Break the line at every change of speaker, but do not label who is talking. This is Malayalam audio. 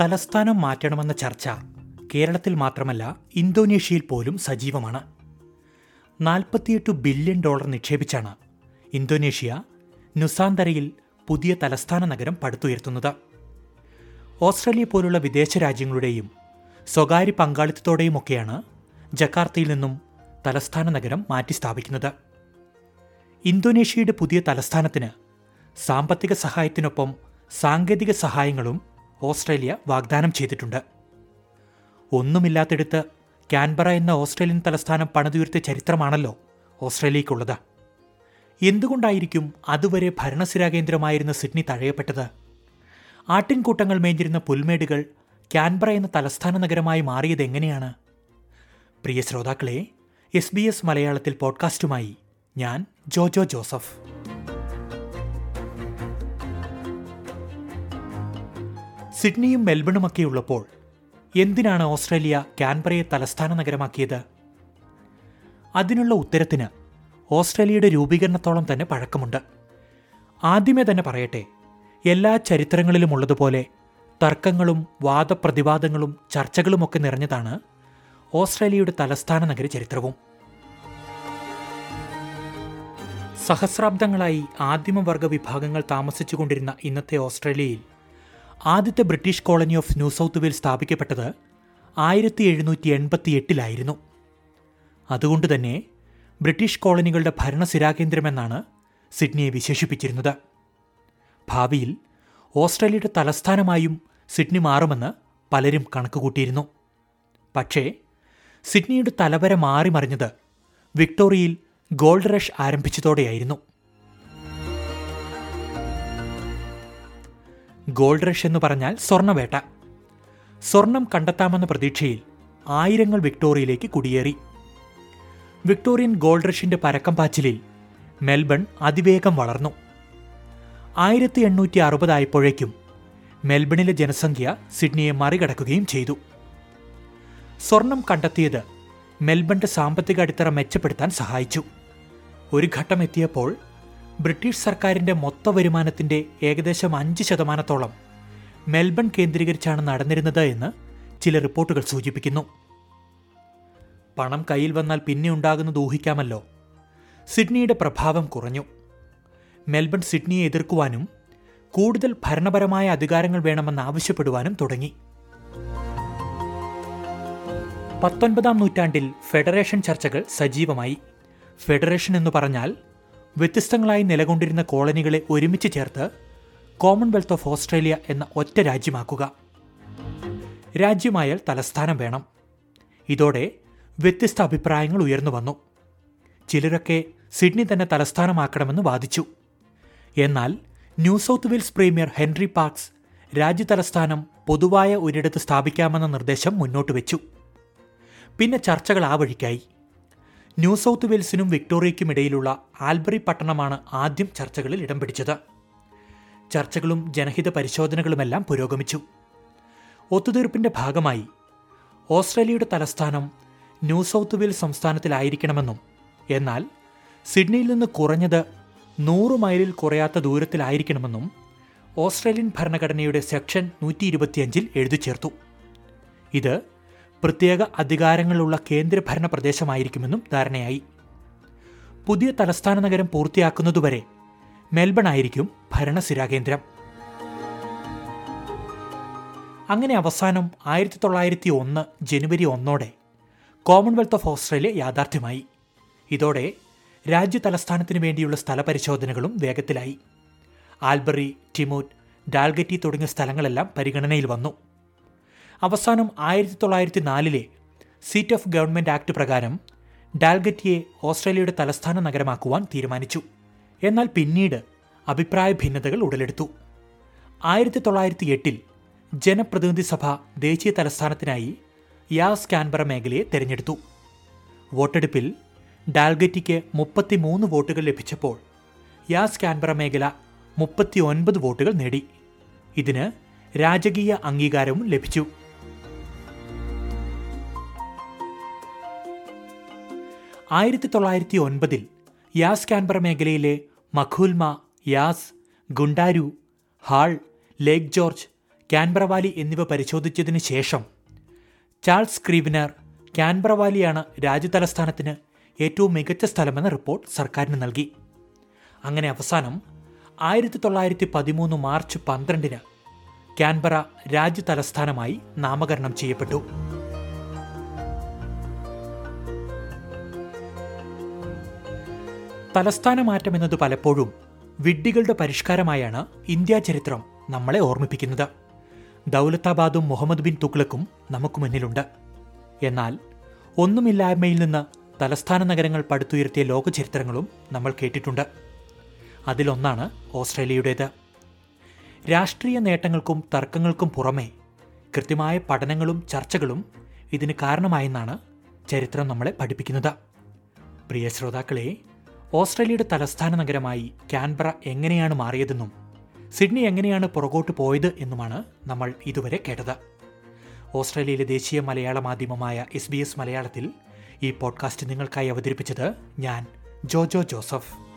തലസ്ഥാനം മാറ്റണമെന്ന ചർച്ച കേരളത്തിൽ മാത്രമല്ല ഇന്തോനേഷ്യയിൽ പോലും സജീവമാണ്. നാൽപ്പത്തിയെട്ട് ബില്യൺ ഡോളർ നിക്ഷേപിച്ചാണ് ഇന്തോനേഷ്യ നുസാന്തരയിൽ പുതിയ തലസ്ഥാന നഗരം പടുത്തുയർത്തുന്നത്. ഓസ്ട്രേലിയ പോലുള്ള വിദേശ രാജ്യങ്ങളുടെയും സ്വകാര്യ പങ്കാളിത്തത്തോടെയുമൊക്കെയാണ് ജക്കാർത്തയിൽ നിന്നും തലസ്ഥാന നഗരം മാറ്റി സ്ഥാപിക്കുന്നത്. ഇന്തോനേഷ്യയുടെ പുതിയ തലസ്ഥാനത്തിന് സാമ്പത്തിക സഹായത്തിനൊപ്പം സാങ്കേതിക സഹായങ്ങളും ഓസ്ട്രേലിയ വാഗ്ദാനം ചെയ്തിട്ടുണ്ട്. ഒന്നുമില്ലാത്തിടത്ത് കാൻബറ എന്ന ഓസ്ട്രേലിയൻ തലസ്ഥാനം പണിതുയർത്തിയ ചരിത്രമാണല്ലോ ഓസ്ട്രേലിയയ്ക്കുള്ളത് എന്തുകൊണ്ടായിരിക്കും അതുവരെ ഭരണസിരാ കേന്ദ്രമായിരുന്ന സിഡ്നി തഴയപ്പെട്ടത്? ആട്ടിൻകൂട്ടങ്ങൾ മേഞ്ഞിരുന്ന പുൽമേടുകൾ കാൻബറ എന്ന തലസ്ഥാന നഗരമായി മാറിയത് എങ്ങനെയാണ്? പ്രിയ ശ്രോതാക്കളെ എസ് ബി എസ് മലയാളത്തിൽ പോഡ്കാസ്റ്റുമായി ഞാൻ ജോജോ ജോസഫ്. സിഡ്നിയും മെൽബണുമൊക്കെ ഉള്ളപ്പോൾ എന്തിനാണ് ഓസ്ട്രേലിയ കാൻബറയെ തലസ്ഥാന നഗരമാക്കിയത്? അതിനുള്ള ഉത്തരത്തിന് ഓസ്ട്രേലിയയുടെ രൂപീകരണത്തോളം തന്നെ പഴക്കമുണ്ട്. ആദ്യമേ തന്നെ പറയട്ടെ എല്ലാ ചരിത്രങ്ങളിലും ഉള്ളതുപോലെ തർക്കങ്ങളും വാദപ്രതിവാദങ്ങളും ചർച്ചകളുമൊക്കെ നിറഞ്ഞതാണ് ഓസ്ട്രേലിയയുടെ തലസ്ഥാന നഗര ചരിത്രവും. സഹസ്രാബ്ദങ്ങളായി ആദിമവർഗ വിഭാഗങ്ങൾ താമസിച്ചുകൊണ്ടിരുന്ന ഇന്നത്തെ ഓസ്ട്രേലിയയിൽ ആദ്യത്തെ British colony of New South Wales സ്ഥാപിക്കപ്പെട്ടത് ആയിരത്തി എഴുന്നൂറ്റി എൺപത്തി എട്ടിലായിരുന്നു അതുകൊണ്ട് തന്നെ ബ്രിട്ടീഷ് കോളനികളുടെ ഭരണസിരാകേന്ദ്രമെന്നാണ് സിഡ്നിയെ വിശേഷിപ്പിച്ചിരുന്നത്. ഭാവിയിൽ ഓസ്ട്രേലിയയുടെ തലസ്ഥാനമായും സിഡ്നി മാറുമെന്ന് പലരും കണക്കുകൂട്ടിയിരുന്നു. പക്ഷേ സിഡ്നിയുടെ തലവര മാറി മറിഞ്ഞത് വിക്ടോറിയയിൽ ഗോൾഡ് റഷ് ആരംഭിച്ചതോടെയായിരുന്നു. ഗോൾഡ് റഷ് എന്ന് പറഞ്ഞാൽ സ്വർണവേട്ട സ്വർണം കണ്ടെത്താമെന്ന പ്രതീക്ഷയിൽ ആയിരങ്ങൾ വിക്ടോറിയയിലേക്ക് കുടിയേറി. വിക്ടോറിയൻ ഗോൾഡ് റഷിന്റെ പരക്കം പാച്ചിലിൽ മെൽബൺ അതിവേഗം വളർന്നു. ആയിരത്തി എണ്ണൂറ്റി അറുപതായപ്പോഴേക്കും മെൽബണിലെ ജനസംഖ്യ സിഡ്നിയെ മറികടക്കുകയും ചെയ്തു. സ്വർണം കണ്ടെത്തിയത് മെൽബണിന്റെ സാമ്പത്തിക അടിത്തറ മെച്ചപ്പെടുത്താൻ സഹായിച്ചു. ഒരു ഘട്ടം എത്തിയപ്പോൾ ബ്രിട്ടീഷ് സർക്കാരിന്റെ മൊത്ത വരുമാനത്തിന്റെ ഏകദേശം അഞ്ച് ശതമാനത്തോളം മെൽബൺ കേന്ദ്രീകരിച്ചാണ് നടന്നിരുന്നത് എന്ന് ചില റിപ്പോർട്ടുകൾ സൂചിപ്പിക്കുന്നു. പണം കയ്യിൽ വന്നാൽ പിന്നെ ഉണ്ടാകുന്നത് ഊഹിക്കാമല്ലോ. സിഡ്നിയുടെ പ്രഭാവം കുറഞ്ഞു. മെൽബൺ സിഡ്നിയെ എതിർക്കുവാനും കൂടുതൽ ഭരണപരമായ അധികാരങ്ങൾ വേണമെന്ന് ആവശ്യപ്പെടുവാനും തുടങ്ങി. പത്തൊൻപതാം നൂറ്റാണ്ടിൽ ഫെഡറേഷൻ ചർച്ചകൾ സജീവമായി. ഫെഡറേഷൻ എന്ന് പറഞ്ഞാൽ വ്യത്യസ്തങ്ങളായി നിലകൊണ്ടിരുന്ന കോളനികളെ ഒരുമിച്ച് ചേർത്ത് കോമൺവെൽത്ത് ഓഫ് ഓസ്ട്രേലിയ എന്ന ഒറ്റ രാജ്യമാക്കുക. രാജ്യമായാൽ തലസ്ഥാനം വേണം. ഇതോടെ വ്യത്യസ്ത അഭിപ്രായങ്ങൾ ഉയർന്നു വന്നു. ചിലരൊക്കെ സിഡ്നി തന്നെ തലസ്ഥാനമാക്കണമെന്ന് വാദിച്ചു. എന്നാൽ New South Wales premier Henry Parkes രാജ്യതലസ്ഥാനം പൊതുവായ ഒരിടത്ത് സ്ഥാപിക്കാമെന്ന നിർദ്ദേശം മുന്നോട്ട് വെച്ചു. പിന്നെ ചർച്ചകൾ ആ വഴിക്കായി. ന്യൂ സൗത്ത് വെയിൽസിനും വിക്ടോറിയയ്ക്കും ഇടയിലുള്ള ആൽബറി പട്ടണമാണ് ആദ്യം ചർച്ചകളിൽ ഇടം പിടിച്ചത്. ചർച്ചകളും ജനഹിത പരിശോധനകളുമെല്ലാം പുരോഗമിച്ചു. ഒത്തുതീർപ്പിന്റെ ഭാഗമായി ഓസ്ട്രേലിയയുടെ തലസ്ഥാനം ന്യൂ സൗത്ത് വെയിൽസ് സംസ്ഥാനത്തിലായിരിക്കണമെന്നും എന്നാൽ സിഡ്നിയിൽ നിന്ന് കുറഞ്ഞത് നൂറ് മൈലിൽ കുറയാത്ത ദൂരത്തിലായിരിക്കണമെന്നും ഓസ്ട്രേലിയൻ ഭരണഘടനയുടെ സെക്ഷൻ നൂറ്റി ഇരുപത്തിയഞ്ചിൽ എഴുതി ചേർത്തു ഇത് പ്രത്യേക അധികാരങ്ങളുള്ള കേന്ദ്രഭരണ പ്രദേശമായിരിക്കുമെന്നും ധാരണയായി. പുതിയ തലസ്ഥാന നഗരം പൂർത്തിയാക്കുന്നതുവരെ മെൽബൺ ആയിരിക്കും ഭരണസിരാകേന്ദ്രം അങ്ങനെ അവസാനം ആയിരത്തി തൊള്ളായിരത്തി ഒന്ന് ജനുവരി ഒന്നോടെ കോമൺവെൽത്ത് ഓഫ് ഓസ്ട്രേലിയ യാഥാർത്ഥ്യമായി. ഇതോടെ രാജ്യ തലസ്ഥാനത്തിന് വേണ്ടിയുള്ള സ്ഥലപരിശോധനകളും വേഗത്തിലായി. ആൽബറി ടിമോറ്റ് ഡാൽഗറ്റി തുടങ്ങിയ സ്ഥലങ്ങളെല്ലാം പരിഗണനയിൽ വന്നു. അവസാനം ആയിരത്തി തൊള്ളായിരത്തി നാലിലെ സീറ്റ് ഓഫ് ഗവൺമെന്റ് ആക്ട് പ്രകാരം ഡാൽഗറ്റിയെ ഓസ്ട്രേലിയയുടെ തലസ്ഥാന നഗരമാക്കുവാൻ തീരുമാനിച്ചു. എന്നാൽ പിന്നീട് അഭിപ്രായ ഭിന്നതകൾ ഉടലെടുത്തു. ആയിരത്തി തൊള്ളായിരത്തി എട്ടിൽ ജനപ്രതിനിധി സഭ ദേശീയ തലസ്ഥാനത്തിനായി യാസ് കാൻബറ മേഖലയെ തെരഞ്ഞെടുത്തു. വോട്ടെടുപ്പിൽ ഡാൽഗറ്റിക്ക് മുപ്പത്തിമൂന്ന് വോട്ടുകൾ ലഭിച്ചപ്പോൾ യാസ് കാൻബറ മേഖല മുപ്പത്തി ഒൻപത് വോട്ടുകൾ നേടി. ഇതിന് രാജകീയ അംഗീകാരവും ലഭിച്ചു. ആയിരത്തി തൊള്ളായിരത്തി ഒൻപതിൽ യാസ് കാൻബറ മേഖലയിലെ മഖൂൽമ Yass Gundaroo Hall Lake George Canberra എന്നിവ പരിശോധിച്ചതിന് ശേഷം ചാൾസ് ക്രീവിനർ കാൻബറ രാജ്യതലസ്ഥാനത്തിന് ഏറ്റവും മികച്ച സ്ഥലമെന്ന റിപ്പോർട്ട് സർക്കാരിന് നൽകി. അങ്ങനെ അവസാനം ആയിരത്തി തൊള്ളായിരത്തി പതിമൂന്ന് മാർച്ച് പന്ത്രണ്ടിന് കാൻബറ രാജ്യതലസ്ഥാനമായി നാമകരണം ചെയ്യപ്പെട്ടു. തലസ്ഥാന മാറ്റം എന്നത് പലപ്പോഴും വിഡ്ഢികളുടെ പരിഷ്കാരമായാണ് ഇന്ത്യാ ചരിത്രം നമ്മളെ ഓർമ്മിപ്പിക്കുന്നത്. ദൗലത്താബാദും മുഹമ്മദ് ബിൻ തുക്ലക്കും നമുക്ക് മുന്നിലുണ്ട്. എന്നാൽ ഒന്നുമില്ലായ്മയിൽ നിന്ന് തലസ്ഥാന നഗരങ്ങൾ പടുത്തുയർത്തിയ ലോക ചരിത്രങ്ങളും നമ്മൾ കേട്ടിട്ടുണ്ട്. അതിലൊന്നാണ് ഓസ്ട്രേലിയയുടേത് രാഷ്ട്രീയ നേട്ടങ്ങൾക്കും തർക്കങ്ങൾക്കും പുറമേ കൃത്യമായ പഠനങ്ങളും ചർച്ചകളും ഇതിന് കാരണമായെന്നാണ് ചരിത്രം നമ്മളെ പഠിപ്പിക്കുന്നത്. പ്രിയ ശ്രോതാക്കളെ ഓസ്ട്രേലിയയുടെ തലസ്ഥാന നഗരമായി കാൻബറ എങ്ങനെയാണ് മാറിയതെന്നും സിഡ്നി എങ്ങനെയാണ് പുറകോട്ട് പോയത് എന്നുമാണ് നമ്മൾ ഇതുവരെ കേട്ടത്. ഓസ്ട്രേലിയയിലെ ദേശീയ മലയാള മാധ്യമമായ എസ് ബി എസ് മലയാളത്തിൽ ഈ പോഡ്കാസ്റ്റ് നിങ്ങൾക്കായി അവതരിപ്പിച്ചത് ഞാൻ ജോജോ ജോസഫ്.